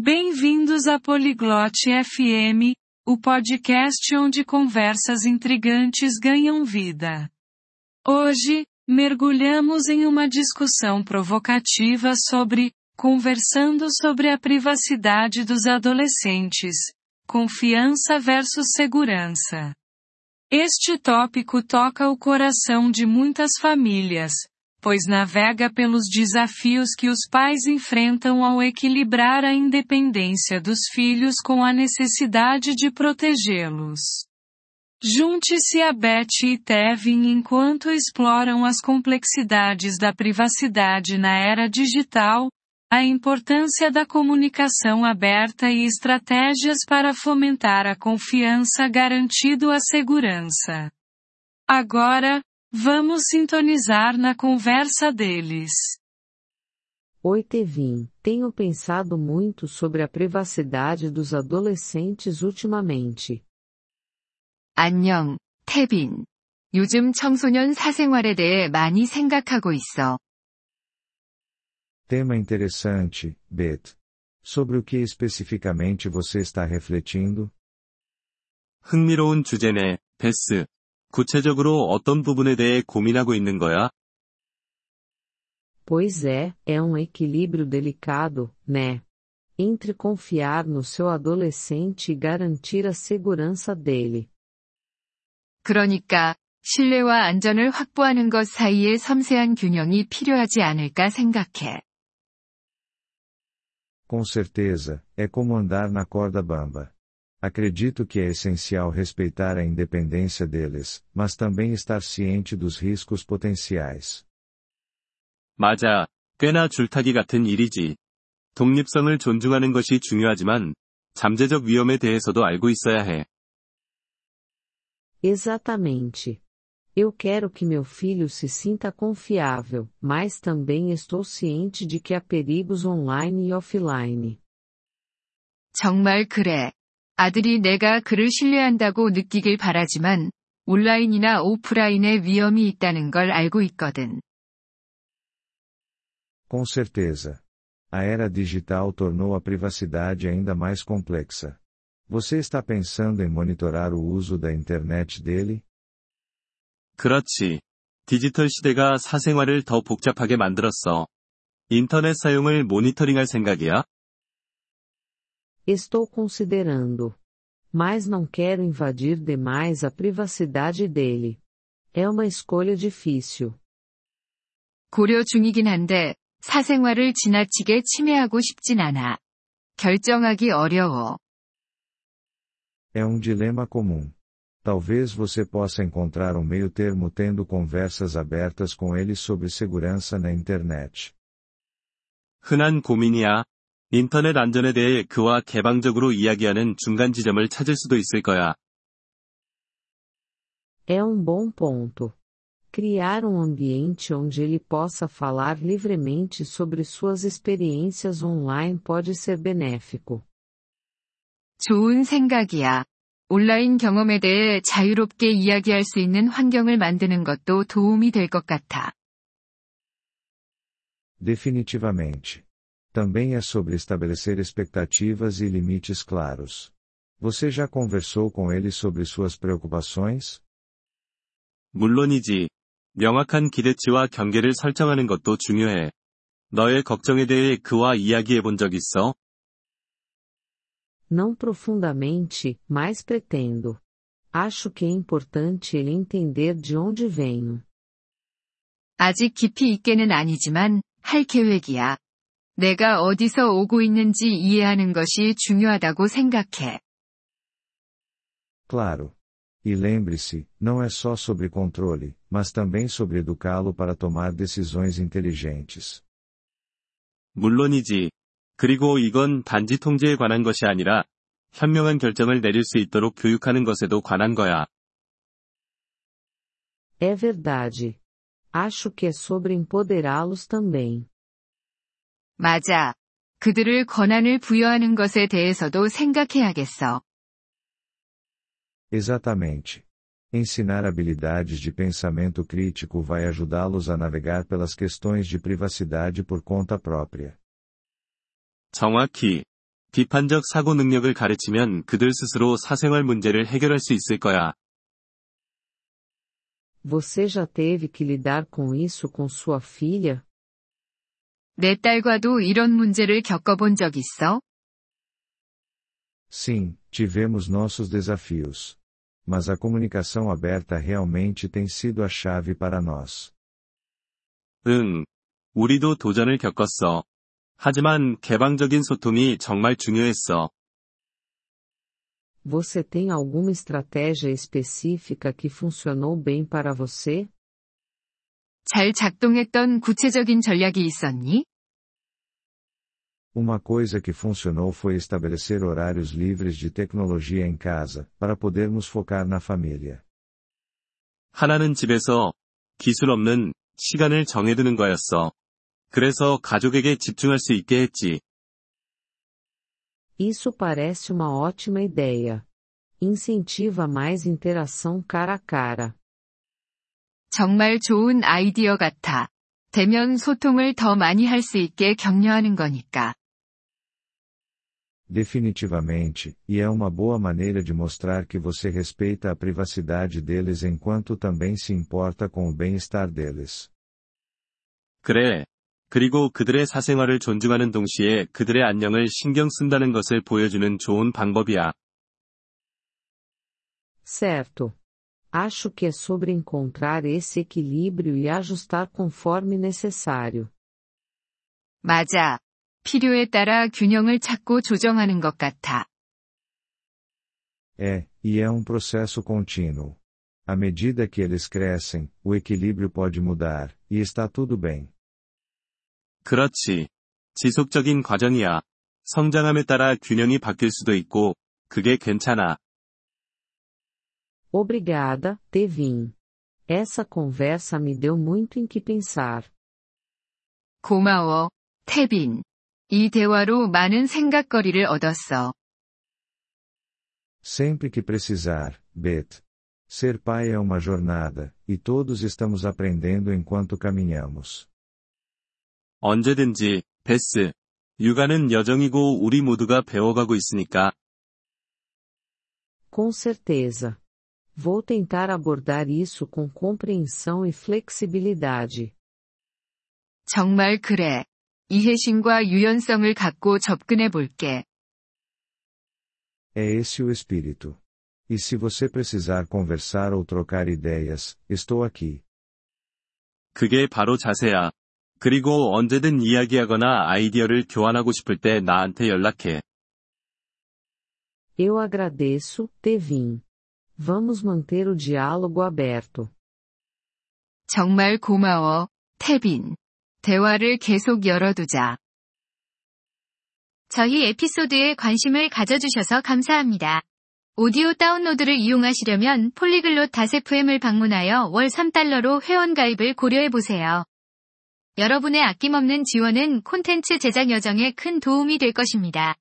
Bem-vindos a Poliglote FM, o podcast onde conversas intrigantes ganham vida. Hoje, mergulhamos em uma discussão provocativa sobre conversando sobre a privacidade dos adolescentes, confiança versus segurança. Este tópico toca o coração de muitas famílias, pois navega pelos desafios que os pais enfrentam ao equilibrar a independência dos filhos com a necessidade de protegê-los. Junte-se a Beth e Tevin enquanto exploram as complexidades da privacidade na era digital, a importância da comunicação aberta e estratégias para fomentar a confiança garantindo a segurança. Agora, Vamos sintonizar na conversa deles. Oi Tevin, tenho pensado muito sobre a privacidade dos adolescentes ultimamente. 안녕, 태빈. 요즘 청소년 사생활에 대해 많이 생각하고 있어. Tema interessante, Beth. Sobre o que especificamente você está refletindo? 흥미로운 주제네, 베스. 구체적으로 어떤 부분에 대해 고민하고 있는 거야? Pois é, é um equilíbrio delicado, né? Entre confiar no seu adolescente e garantir a segurança dele. 그러니까, 신뢰와 안전을 확보하는 것 사이의 섬세한 균형이 필요하지 않을까 생각해. Com certeza, é como andar na corda bamba. Acredito que é essencial respeitar a independência deles, mas também estar ciente dos riscos potenciais. 맞아. 꽤나 줄타기 같은 일이지. 독립성을 존중하는 것이 중요하지만, 잠재적 위험에 대해서도 알고 있어야 해. Exatamente. Eu quero que meu filho se sinta confiável, mas também estou ciente de que há perigos online e offline. 정말 그래. 아들이 내가 그를 신뢰한다고 느끼길 바라지만, 온라인이나 오프라인에 위험이 있다는 걸 알고 있거든. Com certeza. A era digital tornou a privacidade ainda mais complexa. Você está pensando em monitorar o uso da internet dele? 그렇지. 디지털 시대가 사생활을 더 복잡하게 만들었어. 인터넷 사용을 모니터링할 생각이야? Estou considerando. Mas não quero invadir demais a privacidade dele. É uma escolha difícil. 고려 중이긴 한데, 사생활을 지나치게 침해하고 싶진 않아. 결정하기 어려워. É um dilema comum. Talvez você possa encontrar um meio termo tendo conversas abertas com ele sobre segurança na internet. 흔한 고민이야. 인터넷 안전에 대해 그와 개방적으로 이야기하는 중간 지점을 찾을 수도 있을 거야. É um bom ponto. Criar um ambiente onde ele possa falar livremente sobre suas experiências online pode ser benéfico. 좋은 생각이야. 온라인 경험에 대해 자유롭게 이야기할 수 있는 환경을 만드는 것도 도움이 될 것 같아. Definitivamente. Também é sobre estabelecer expectativas e limites claros. Você já conversou com ele sobre suas preocupações? 물론이지. 명확한 기대치와 경계를 설정하는 것도 중요해. 너의 걱정에 대해 그와 이야기해 본 적 있어? Não profundamente, mas pretendo. Acho que é importante ele entender de onde venho. 아직 깊이 있게는 아니지만, 할 계획이야. 내가 어디서 오고 있는지 이해하는 것이 중요하다고 생각해. Claro. E lembre-se, não é só sobre controle, mas também sobre educá-lo para tomar decisões inteligentes. 물론이지. 그리고 이건 단지 통제에 관한 것이 아니라, 현명한 결정을 내릴 수 있도록 교육하는 것에도 관한 거야. É verdade. Acho que é sobre empoderá-los também. 맞아. 그들을 권한을 부여하는 것에 대해서도 생각해야겠어. Exatamente. Ensinar habilidades de pensamento crítico vai ajudá-los a navegar pelas questões de privacidade por conta própria. 정확히. 비판적 사고 능력을 가르치면 그들 스스로 사생활 문제를 해결할 수 있을 거야. Você já teve que lidar com isso com sua filha? 내 딸과도 이런 문제를 겪어본 적 있어? Sim, tivemos nossos desafios. Mas a comunicação aberta realmente tem sido a chave para nós. 응. 우리도 도전을 겪었어. 하지만 개방적인 소통이 정말 중요했어. Você tem alguma estratégia específica que funcionou bem para você? 잘 작동했던 구체적인 전략이 있었니? Uma coisa que funcionou foi estabelecer horários livres de tecnologia em casa, para podermos focar na família. 하나는 집에서 기술 없는 시간을 정해두는 거였어. 그래서 가족에게 집중할 수 있게 했지. Isso parece uma ótima ideia. Incentiva mais interação cara a cara. 정말 좋은 아이디어 같아. 대면 소통을 더 많이 할 수 있게 격려하는 거니까. Definitivamente, e é uma boa maneira de mostrar que você respeita a privacidade deles enquanto também se importa com o bem-estar deles. 그래. 그리고 그들의 사생활을 존중하는 동시에 그들의 안녕을 신경 쓴다는 것을 보여주는 좋은 방법이야. Certo. Acho que é sobre encontrar esse equilíbrio e ajustar conforme necessário. 맞아. 필요에 따라 균형을 찾고 조정하는 것 같아. É, e é um processo contínuo. À medida que eles crescem, o equilíbrio pode mudar, e está tudo bem. 그렇지. 지속적인 과정이야. 성장함에 따라 균형이 바뀔 수도 있고, 그게 괜찮아. Obrigada, Tevin. Essa conversa me deu muito em que pensar. 고마워, 태빈. 이 대화로 많은 생각거리를 얻었어. Sempre que precisar, Beth. Ser pai é uma jornada, e todos estamos aprendendo enquanto caminhamos. 언제든지, 베스. 육아는 여정이고 우리 모두가 배워가고 있으니까. Com certeza. Vou tentar abordar isso com compreensão e flexibilidade. 정말 그래. 이해심과 유연성을 갖고 접근해 볼게. É esse o espírito. E se você precisar conversar ou trocar ideias, estou aqui. 그게 바로 자세야. 그리고 언제든 이야기하거나 아이디어를 교환하고 싶을 때 나한테 연락해. Eu agradeço, Tevin. Vamos manter o diálogo aberto. 정말 고마워, 태빈. 대화를 계속 열어두자. 저희 에피소드에 관심을 가져주셔서 감사합니다. 오디오 다운로드를 이용하시려면 폴리글롯 다세프엠을 방문하여 월 3달러로 회원가입을 고려해보세요. 여러분의 아낌없는 지원은 콘텐츠 제작 여정에 큰 도움이 될 것입니다.